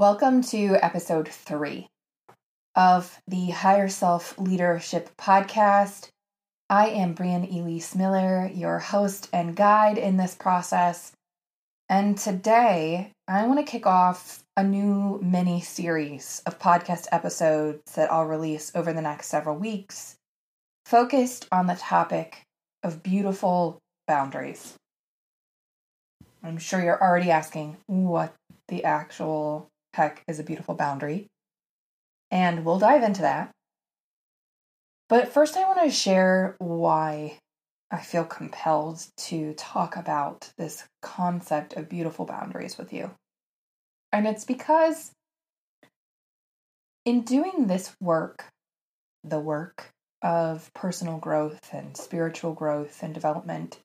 Welcome to episode three of the Higher Self Leadership Podcast. I am Breean Elyse Miller, your host and guide in this process. And today I want to kick off a new mini series of podcast episodes that I'll release over the next several weeks, focused on the topic of beautiful boundaries. I'm sure you're already asking what the actual heck is a beautiful boundary. And we'll dive into that. But first, I want to share why I feel compelled to talk about this concept of beautiful boundaries with you. And it's because in doing this work, the work of personal growth and spiritual growth and development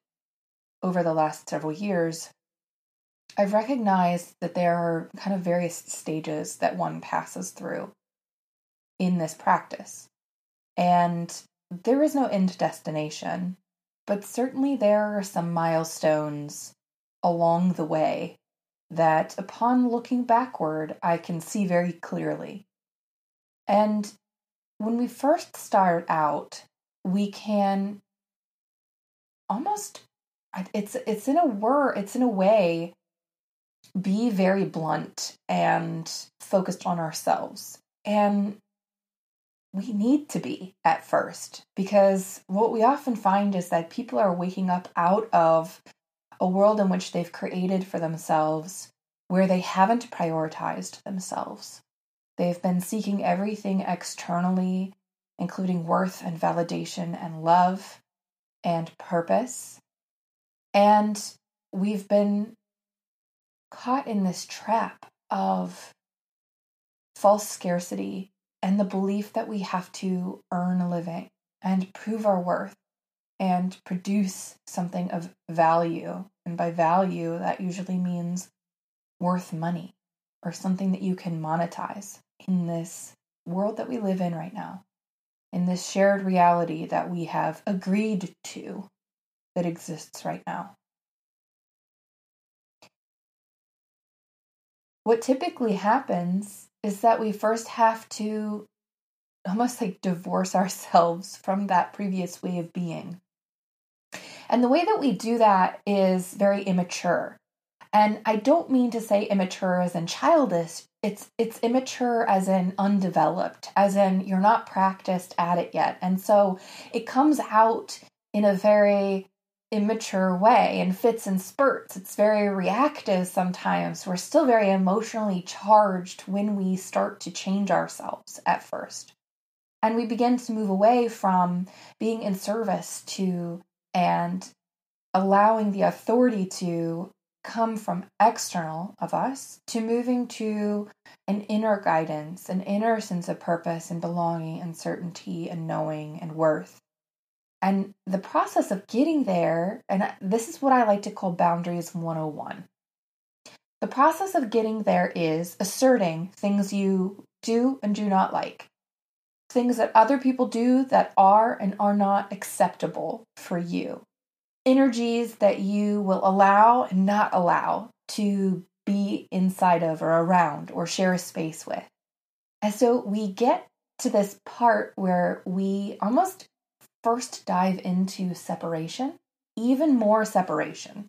over the last several years, I've recognized that there are kind of various stages that one passes through in this practice. And there is no end destination, but certainly there are some milestones along the way that, upon looking backward, I can see very clearly. And when we first start out, we can almost it's it's in a word it's in a way be very blunt and focused on ourselves. And we need to be at first because what we often find is that people are waking up out of a world in which they've created for themselves where they haven't prioritized themselves. They've been seeking everything externally, including worth and validation and love and purpose. And we've been caught in this trap of false scarcity and the belief that we have to earn a living and prove our worth and produce something of value. And by value, that usually means worth money or something that you can monetize in this world that we live in right now, in this shared reality that we have agreed to that exists right now. What typically happens is that we first have to almost like divorce ourselves from that previous way of being. And the way that we do that is very immature. And I don't mean to say immature as in childish. It's it's immature as in undeveloped, as in you're not practiced at it yet. And so it comes out in a very immature way and fits in spurts. It's very reactive sometimes. We're still very emotionally charged when we start to change ourselves at first. And we begin to move away from being in service to and allowing the authority to come from external of us to moving to an inner guidance, an inner sense of purpose and belonging and certainty and knowing and worth. And the process of getting there, and this is what I like to call boundaries 101. The process of getting there is asserting things you do and do not like, things that other people do that are and are not acceptable for you, energies that you will allow and not allow to be inside of or around or share a space with. And so we get to this part where we almost first dive into separation, even more separation,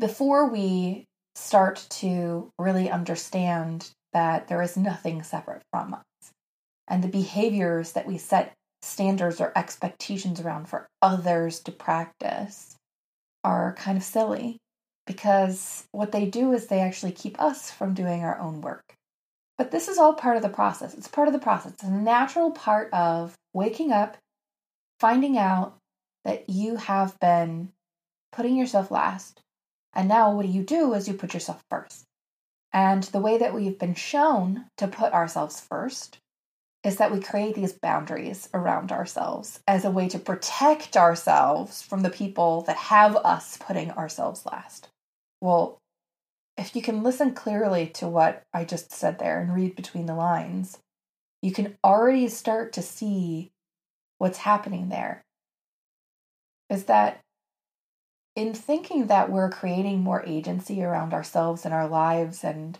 before we start to really understand that there is nothing separate from us. And the behaviors that we set standards or expectations around for others to practice are kind of silly because what they do is they actually keep us from doing our own work. But this is all part of the process. It's part of the process. It's a natural part of waking up finding out that you have been putting yourself last. And now what do you do is you put yourself first. And the way that we've been shown to put ourselves first is that we create these boundaries around ourselves as a way to protect ourselves from the people that have us putting ourselves last. Well, if you can listen clearly to what I just said there and read between the lines, you can already start to see what's happening there is that in thinking that we're creating more agency around ourselves and our lives and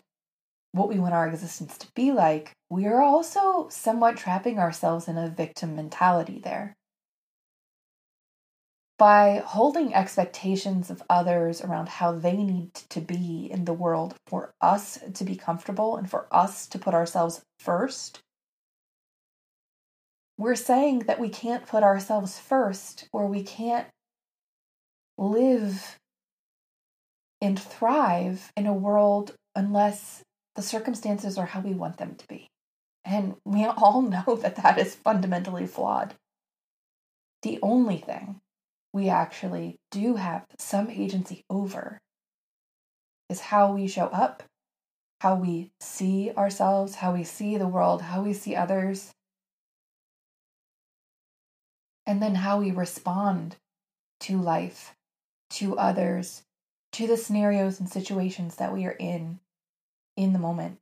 what we want our existence to be like, we are also somewhat trapping ourselves in a victim mentality there. By holding expectations of others around how they need to be in the world for us to be comfortable and for us to put ourselves first, we're saying that we can't put ourselves first or we can't live and thrive in a world unless the circumstances are how we want them to be. And we all know that that is fundamentally flawed. The only thing we actually do have some agency over is how we show up, how we see ourselves, how we see the world, how we see others, and then how we respond to life, to others, to the scenarios and situations that we are in in the moment.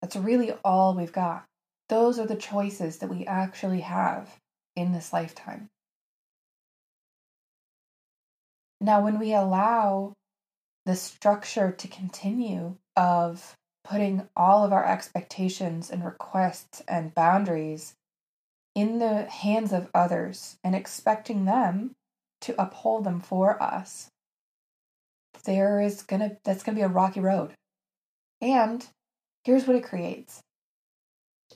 That's really all we've got. Those are the choices that we actually have in this lifetime. Now, when we allow the structure to continue of putting all of our expectations and requests and boundaries in the hands of others and expecting them to uphold them for us, there is gonna that's gonna be a rocky road. And here's what it creates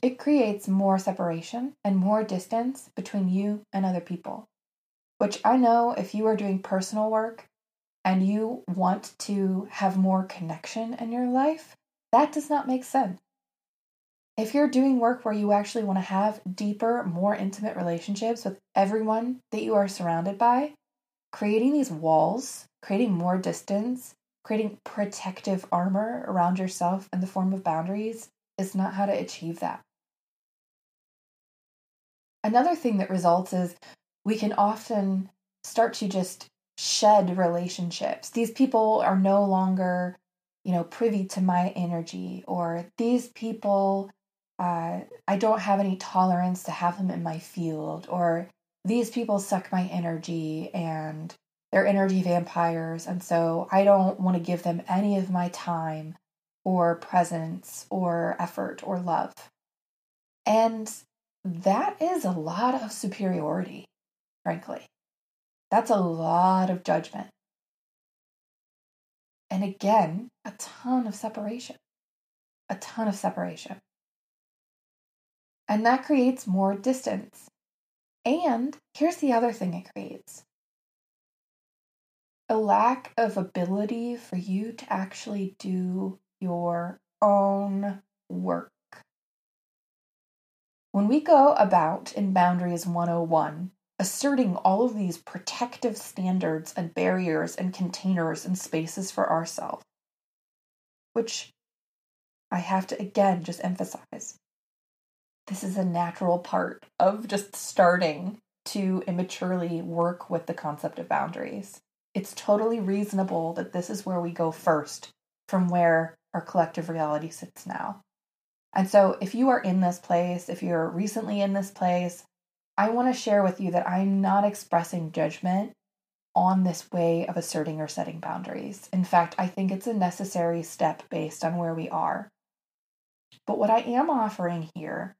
it creates more separation and more distance between you and other people. Which I know if you are doing personal work and you want to have more connection in your life, that does not make sense. If you're doing work where you actually want to have deeper, more intimate relationships with everyone that you are surrounded by, creating these walls, creating more distance, creating protective armor around yourself in the form of boundaries is not how to achieve that. Another thing that results is we can often start to just shed relationships. These people are no longer, you know, privy to my energy, or these people, uh, I don't have any tolerance to have them in my field, or these people suck my energy and they're energy vampires, and so I don't want to give them any of my time or presence or effort or love. And that is a lot of superiority, frankly. That's a lot of judgment. And again, a ton of separation. A ton of separation. And that creates more distance. And here's the other thing it creates a lack of ability for you to actually do your own work. When we go about in Boundaries 101, asserting all of these protective standards and barriers and containers and spaces for ourselves, which I have to again just emphasize this is a natural part of just starting to immaturely work with the concept of boundaries. It's totally reasonable that this is where we go first from where our collective reality sits now. And so, if you are in this place, if you're recently in this place, I want to share with you that I'm not expressing judgment on this way of asserting or setting boundaries. In fact, I think it's a necessary step based on where we are. But what I am offering here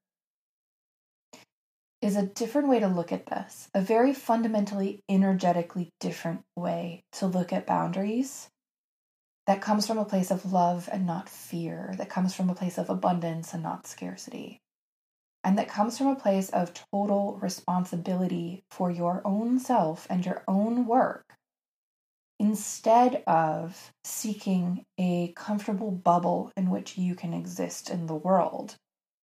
is a different way to look at this, a very fundamentally, energetically different way to look at boundaries that comes from a place of love and not fear, that comes from a place of abundance and not scarcity, and that comes from a place of total responsibility for your own self and your own work instead of seeking a comfortable bubble in which you can exist in the world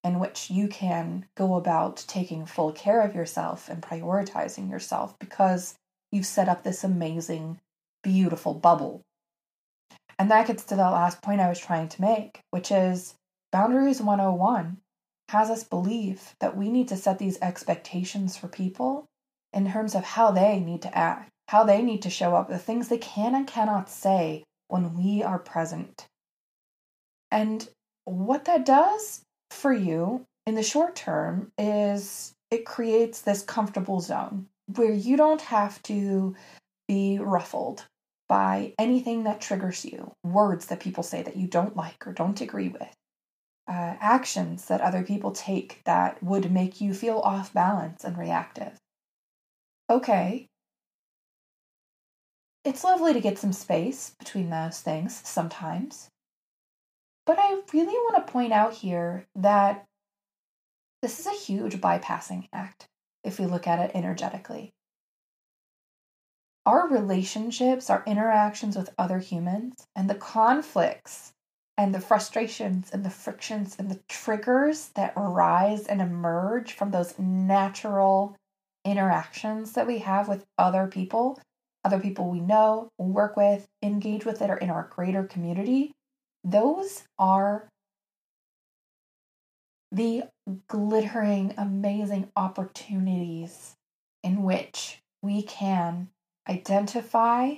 in which you can go about taking full care of yourself and prioritizing yourself because you've set up this amazing, beautiful bubble. And that gets to the last point I was trying to make, which is Boundaries 101 has us believe that we need to set these expectations for people in terms of how they need to act, how they need to show up, the things they can and cannot say when we are present. And what that does for you in the short term is it creates this comfortable zone where you don't have to be ruffled by anything that triggers you, words that people say that you don't like or don't agree with. uh, actions that other people take that would make you feel off balance and reactive. Okay. It's lovely to get some space between those things sometimes. But I really want to point out here that this is a huge bypassing act if we look at it energetically. Our relationships, our interactions with other humans, and the conflicts and the frustrations and the frictions and the triggers that arise and emerge from those natural interactions that we have with other people, other people we know, work with, engage with that are in our greater community, those are the glittering, amazing opportunities in which we can identify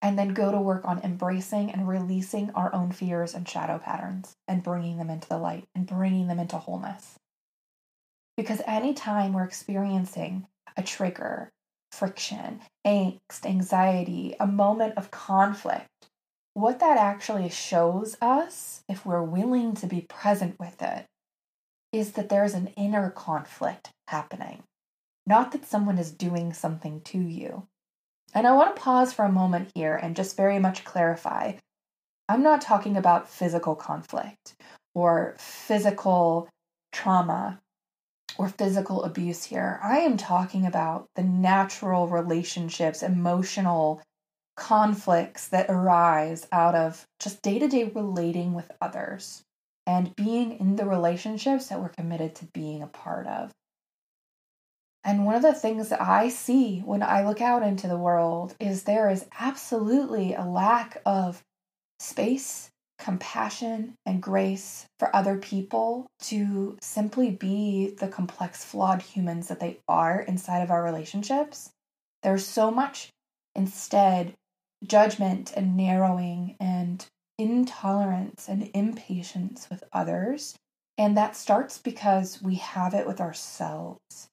and then go to work on embracing and releasing our own fears and shadow patterns and bringing them into the light and bringing them into wholeness. Because anytime we're experiencing a trigger, friction, angst, anxiety, a moment of conflict, what that actually shows us, if we're willing to be present with it, is that there's an inner conflict happening. Not that someone is doing something to you. And I want to pause for a moment here and just very much clarify I'm not talking about physical conflict or physical trauma or physical abuse here. I am talking about the natural relationships, emotional conflicts that arise out of just day to day relating with others and being in the relationships that we're committed to being a part of. And one of the things that I see when I look out into the world is there is absolutely a lack of space, compassion, and grace for other people to simply be the complex, flawed humans that they are inside of our relationships. There's so much instead judgment and narrowing and intolerance and impatience with others. And that starts because we have it with ourselves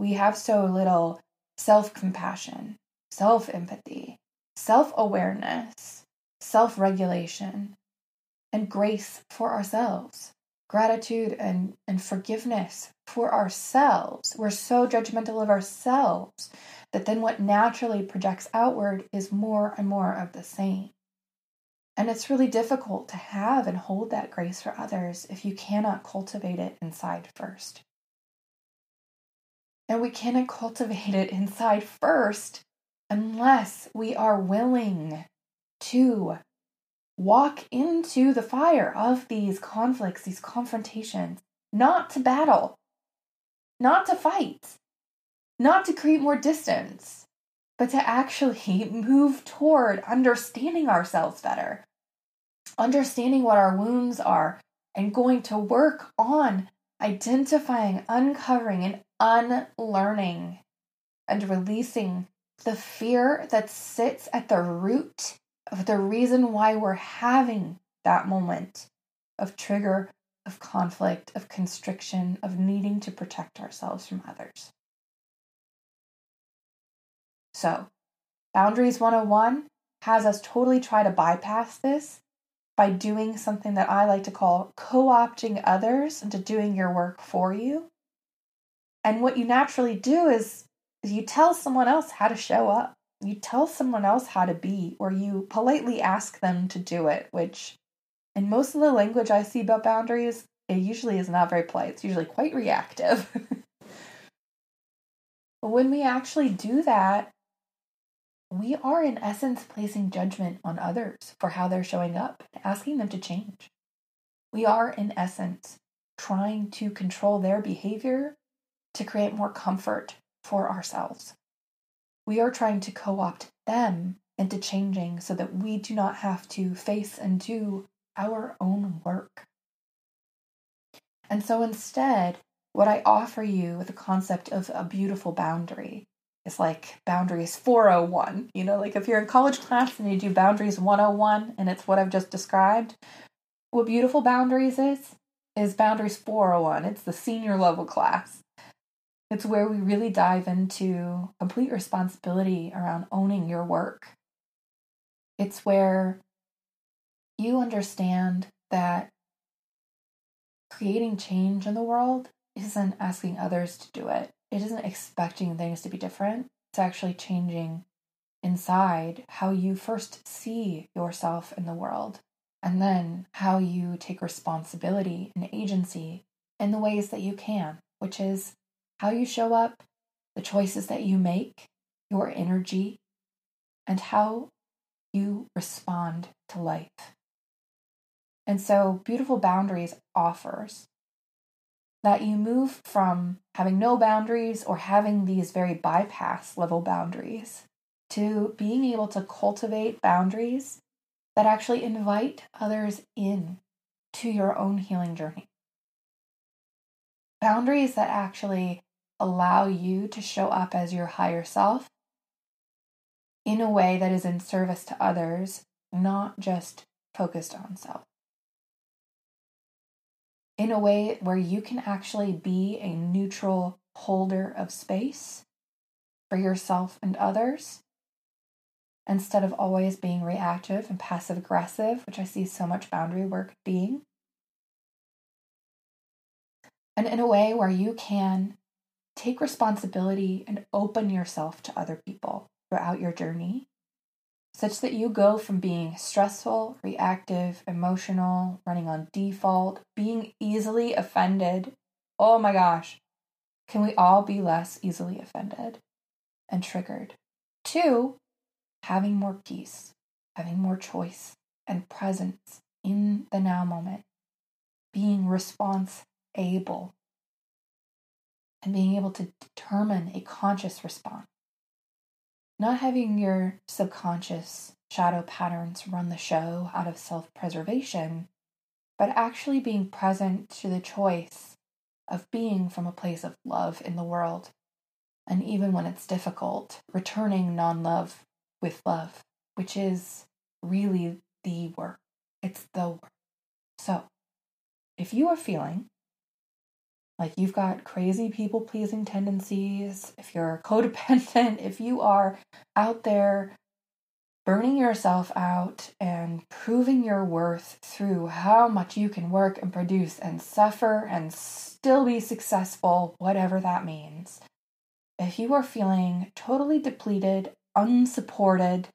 we have so little self compassion, self empathy, self awareness, self regulation, and grace for ourselves, gratitude and, and forgiveness for ourselves. We're so judgmental of ourselves that then what naturally projects outward is more and more of the same. And it's really difficult to have and hold that grace for others if you cannot cultivate it inside first. And we cannot cultivate it inside first unless we are willing to walk into the fire of these conflicts, these confrontations, not to battle, not to fight, not to create more distance, but to actually move toward understanding ourselves better, understanding what our wounds are, and going to work on identifying, uncovering, and unlearning and releasing the fear that sits at the root of the reason why we're having that moment of trigger, of conflict, of constriction, of needing to protect ourselves from others. So, Boundaries 101 has us totally try to bypass this by doing something that I like to call co opting others into doing your work for you and what you naturally do is, is you tell someone else how to show up. You tell someone else how to be, or you politely ask them to do it, which in most of the language I see about boundaries, it usually is not very polite. It's usually quite reactive. but when we actually do that, we are in essence placing judgment on others for how they're showing up, asking them to change. We are in essence trying to control their behavior to create more comfort for ourselves. We are trying to co opt them into changing so that we do not have to face and do our own work. And so instead, what I offer you with the concept of a beautiful boundary is like boundaries 401. You know, like if you're in college class and you do boundaries 101 and it's what I've just described, what beautiful boundaries is, is boundaries 401. It's the senior level class. It's where we really dive into complete responsibility around owning your work. It's where you understand that creating change in the world isn't asking others to do it. It isn't expecting things to be different. It's actually changing inside how you first see yourself in the world and then how you take responsibility and agency in the ways that you can, which is how you show up, the choices that you make, your energy, and how you respond to life. And so, Beautiful Boundaries offers that you move from having no boundaries or having these very bypass level boundaries to being able to cultivate boundaries that actually invite others in to your own healing journey. Boundaries that actually allow you to show up as your higher self in a way that is in service to others, not just focused on self. In a way where you can actually be a neutral holder of space for yourself and others instead of always being reactive and passive aggressive, which I see so much boundary work being. And in a way where you can take responsibility and open yourself to other people throughout your journey, such that you go from being stressful, reactive, emotional, running on default, being easily offended. Oh my gosh, can we all be less easily offended and triggered? Two, having more peace, having more choice and presence in the now moment, being response able, and being able to determine a conscious response. Not having your subconscious shadow patterns run the show out of self preservation, but actually being present to the choice of being from a place of love in the world. And even when it's difficult, returning non love with love, which is really the work. It's the work. So, if you are feeling like you've got crazy people pleasing tendencies, if you're codependent, if you are out there burning yourself out and proving your worth through how much you can work and produce and suffer and still be successful, whatever that means. If you are feeling totally depleted unsupported,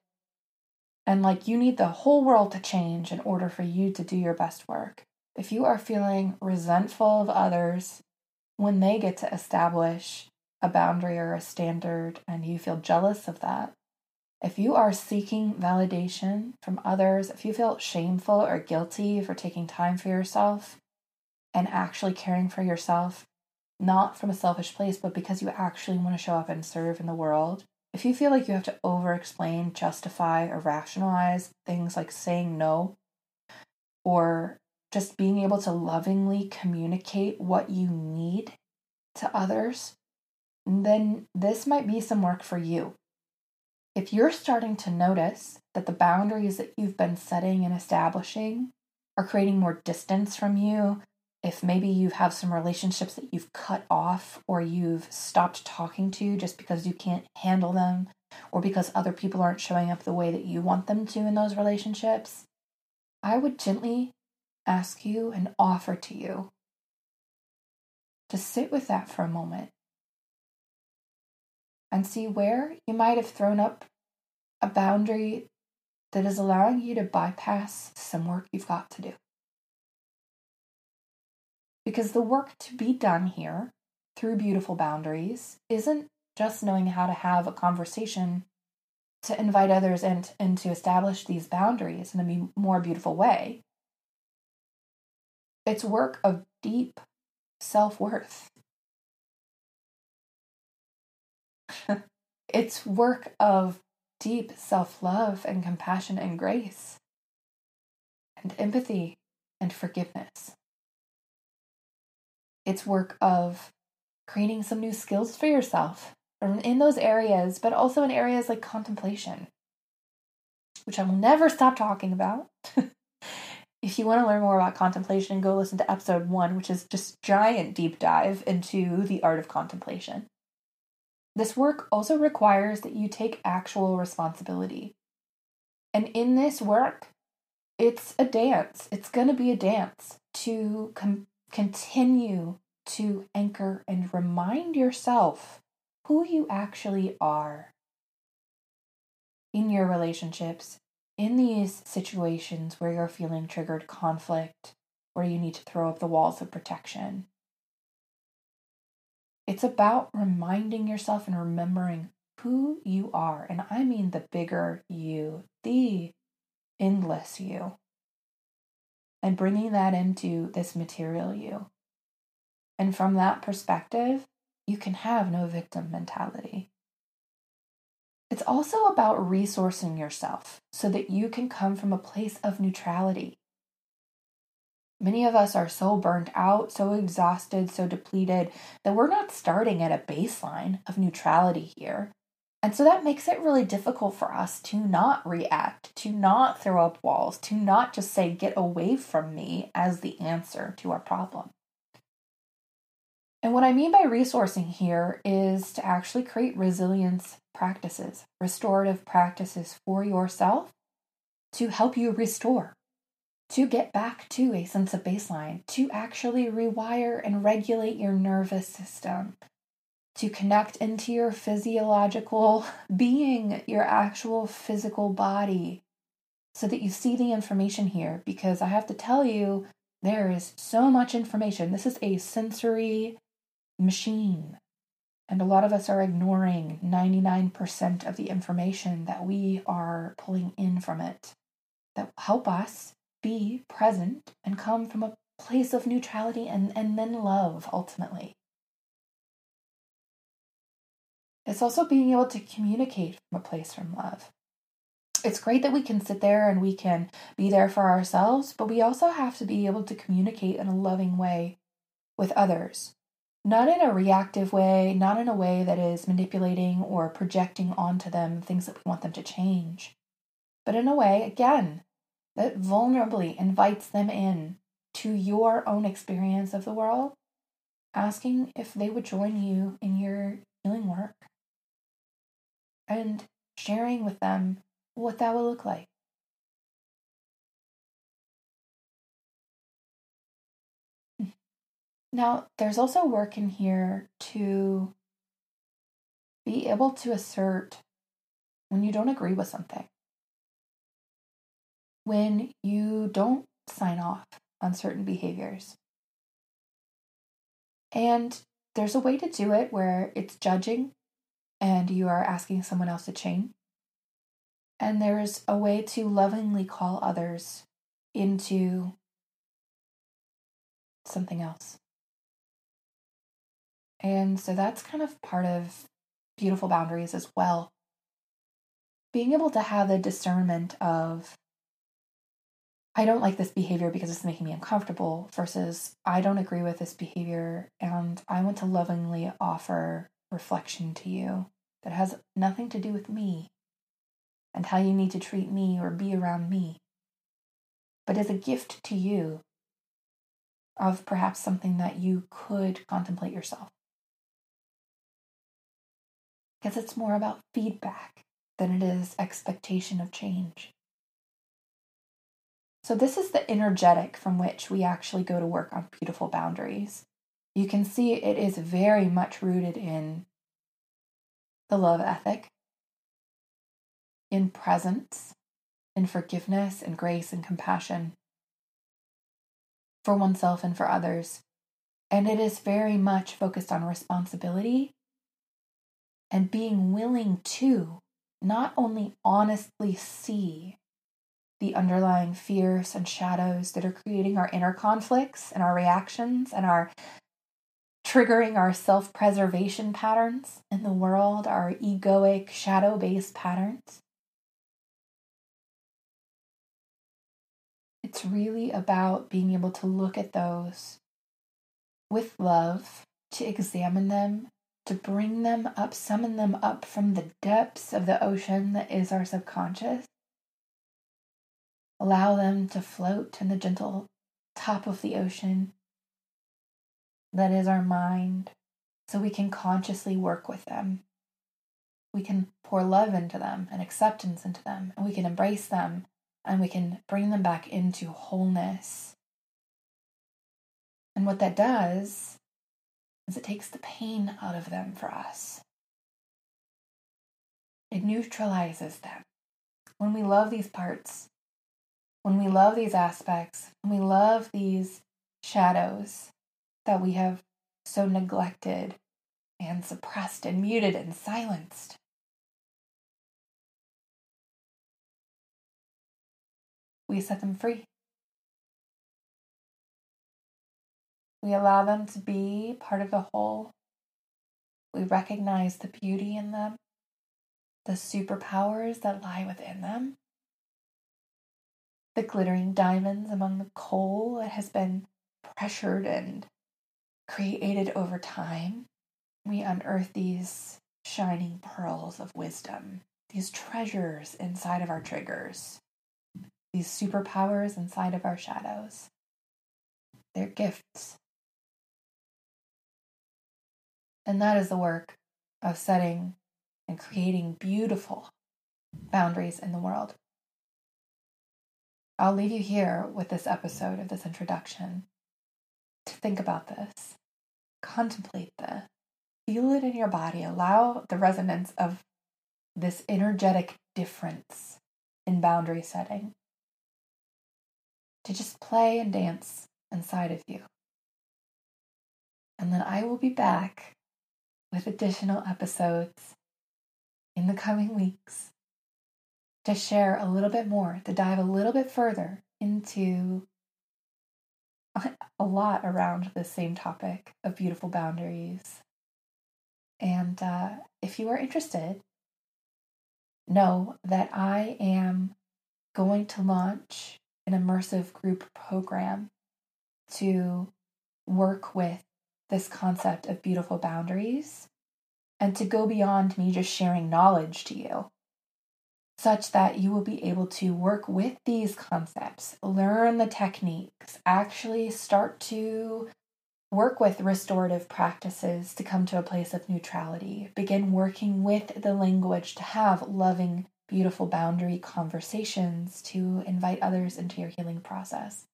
and like you need the whole world to change in order for you to do your best work. If you are feeling resentful of others when they get to establish a boundary or a standard and you feel jealous of that, if you are seeking validation from others, if you feel shameful or guilty for taking time for yourself and actually caring for yourself, not from a selfish place, but because you actually want to show up and serve in the world, if you feel like you have to over explain, justify, or rationalize things like saying no, or just being able to lovingly communicate what you need to others, then this might be some work for you. If you're starting to notice that the boundaries that you've been setting and establishing are creating more distance from you, if maybe you have some relationships that you've cut off or you've stopped talking to just because you can't handle them or because other people aren't showing up the way that you want them to in those relationships, I would gently ask you and offer to you to sit with that for a moment and see where you might have thrown up a boundary that is allowing you to bypass some work you've got to do. Because the work to be done here through beautiful boundaries isn't just knowing how to have a conversation to invite others and, and to establish these boundaries in a more beautiful way. It's work of deep self worth. it's work of deep self love and compassion and grace and empathy and forgiveness. It's work of creating some new skills for yourself in those areas, but also in areas like contemplation, which I will never stop talking about. if you want to learn more about contemplation, go listen to episode one, which is just giant deep dive into the art of contemplation. This work also requires that you take actual responsibility. And in this work, it's a dance. It's going to be a dance to com- continue to anchor and remind yourself who you actually are in your relationships, in these situations where you're feeling triggered conflict, where you need to throw up the walls of protection. It's about reminding yourself and remembering who you are. And I mean the bigger you, the endless you. And bringing that into this material you. And from that perspective, you can have no victim mentality. It's also about resourcing yourself so that you can come from a place of neutrality. Many of us are so burnt out, so exhausted, so depleted that we're not starting at a baseline of neutrality here. And so that makes it really difficult for us to not react, to not throw up walls, to not just say, get away from me as the answer to our problem. And what I mean by resourcing here is to actually create resilience practices, restorative practices for yourself to help you restore, to get back to a sense of baseline, to actually rewire and regulate your nervous system, to connect into your physiological being, your actual physical body, so that you see the information here. Because I have to tell you, there is so much information. This is a sensory machine. And a lot of us are ignoring 99% of the information that we are pulling in from it that help us be present and come from a place of neutrality and, and then love ultimately. It's also being able to communicate from a place from love. It's great that we can sit there and we can be there for ourselves, but we also have to be able to communicate in a loving way with others not in a reactive way, not in a way that is manipulating or projecting onto them things that we want them to change, but in a way, again, that vulnerably invites them in to your own experience of the world, asking if they would join you in your healing work and sharing with them what that will look like. Now, there's also work in here to be able to assert when you don't agree with something, when you don't sign off on certain behaviors. And there's a way to do it where it's judging and you are asking someone else to change. And there's a way to lovingly call others into something else. And so that's kind of part of beautiful boundaries as well. Being able to have the discernment of, I don't like this behavior because it's making me uncomfortable, versus I don't agree with this behavior and I want to lovingly offer reflection to you that has nothing to do with me and how you need to treat me or be around me, but as a gift to you of perhaps something that you could contemplate yourself because it's more about feedback than it is expectation of change. So, this is the energetic from which we actually go to work on beautiful boundaries. You can see it is very much rooted in the love ethic, in presence, in forgiveness and grace and compassion for oneself and for others. And it is very much focused on responsibility and being willing to not only honestly see the underlying fears and shadows that are creating our inner conflicts and our reactions and our triggering our self preservation patterns in the world, our egoic, shadow based patterns. It's really about being able to look at those with love, to examine them, to bring them up, summon them up from the depths of the ocean that is our subconscious. Allow them to float in the gentle top of the ocean that is our mind, so we can consciously work with them. We can pour love into them and acceptance into them, and we can embrace them and we can bring them back into wholeness. And what that does is it takes the pain out of them for us. It neutralizes them. When we love these parts, when we love these aspects, when we love these shadows that we have so neglected and suppressed and muted and silenced, we set them free. We allow them to be part of the whole. We recognize the beauty in them, the superpowers that lie within them, the glittering diamonds among the coal that has been pressured and created over time. We unearth these shining pearls of wisdom, these treasures inside of our triggers these superpowers inside of our shadows. They're gifts. And that is the work of setting and creating beautiful boundaries in the world. I'll leave you here with this episode of this introduction to think about this, contemplate this, feel it in your body, allow the resonance of this energetic difference in boundary setting to just play and dance inside of you. And then I will be back with additional episodes in the coming weeks to share a little bit more, to dive a little bit further into a lot around the same topic of beautiful boundaries. And uh, if you are interested, know that I am going to launch an immersive group program to work with this concept of beautiful boundaries and to go beyond me just sharing knowledge to you, such that you will be able to work with these concepts, learn the techniques, actually start to work with restorative practices to come to a place of neutrality, begin working with the language to have loving beautiful boundary conversations to invite others into your healing process.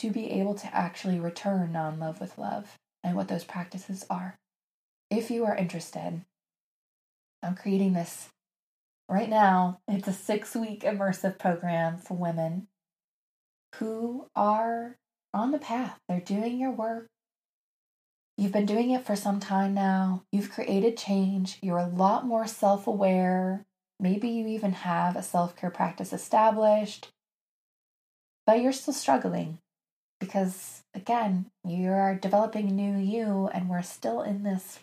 To be able to actually return non love with love and what those practices are. If you are interested, I'm creating this right now. It's a six week immersive program for women who are on the path. They're doing your work, You've been doing it for some time now. You've created change. You're a lot more self aware. Maybe you even have a self care practice established, but you're still struggling because, again, you are developing new you, and we're still in this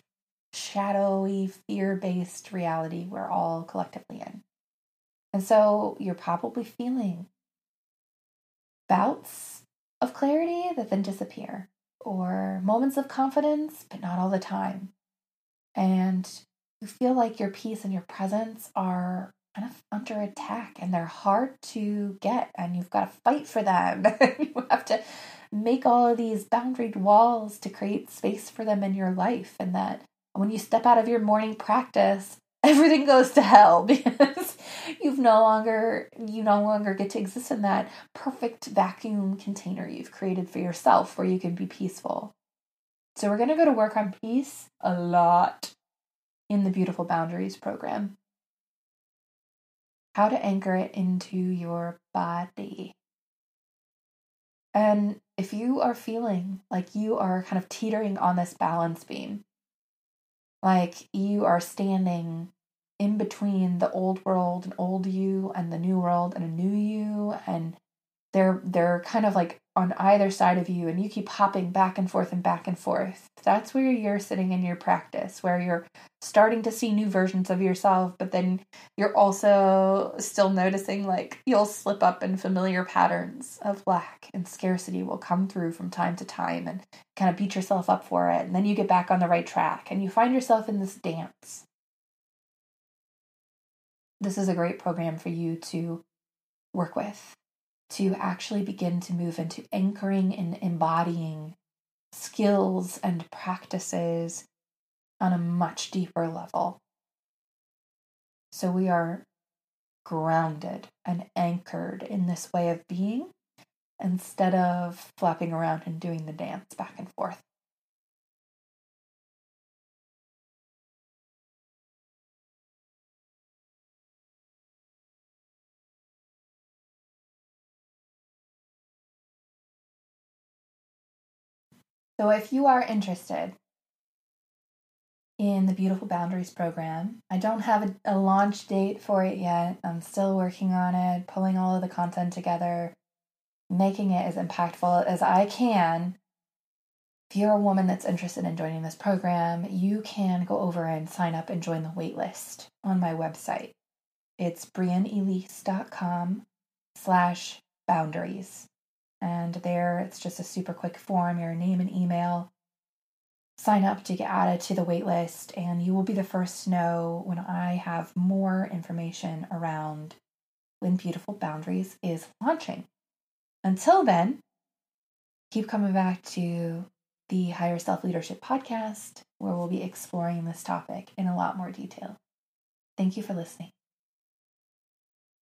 shadowy, fear based reality we're all collectively in. And so you're probably feeling bouts of clarity that then disappear or moments of confidence, but not all the time. And you feel like your peace and your presence are kind of under attack and they're hard to get, and you've got to fight for them. you have to make all of these boundaried walls to create space for them in your life, and that when you step out of your morning practice, everything goes to hell because you've no longer you no longer get to exist in that perfect vacuum container you've created for yourself where you can be peaceful. So we're going to go to work on peace a lot in the beautiful boundaries program. How to anchor it into your body. And if you are feeling like you are kind of teetering on this balance beam, like you are standing in between the old world and old you and the new world and a new you and they're they're kind of like on either side of you and you keep hopping back and forth and back and forth. That's where you're sitting in your practice where you're starting to see new versions of yourself but then you're also still noticing like you'll slip up in familiar patterns of lack and scarcity will come through from time to time and kind of beat yourself up for it. And then you get back on the right track and you find yourself in this dance. This is a great program for you to work with to actually begin to move into anchoring and embodying skills and practices on a much deeper level. So, we are grounded and anchored in this way of being instead of flapping around and doing the dance back and forth. So, if you are interested in the Beautiful Boundaries program, I don't have a, a, launch date for it yet. I'm still working on it, pulling all of the content together, making it as impactful as I can. If you're a woman that's interested in joining this program, you can go over and sign up and join the waitlist on my website. It's breeanelyse.com slash boundaries. And there, it's just a super quick form, your name and email. Sign up to get added to the waitlist, and you will be the first to know when I have more information around when Beautiful Boundaries is launching. Until then, keep coming back to the Higher Self Leadership podcast, where we'll be exploring this topic in a lot more detail. Thank you for listening.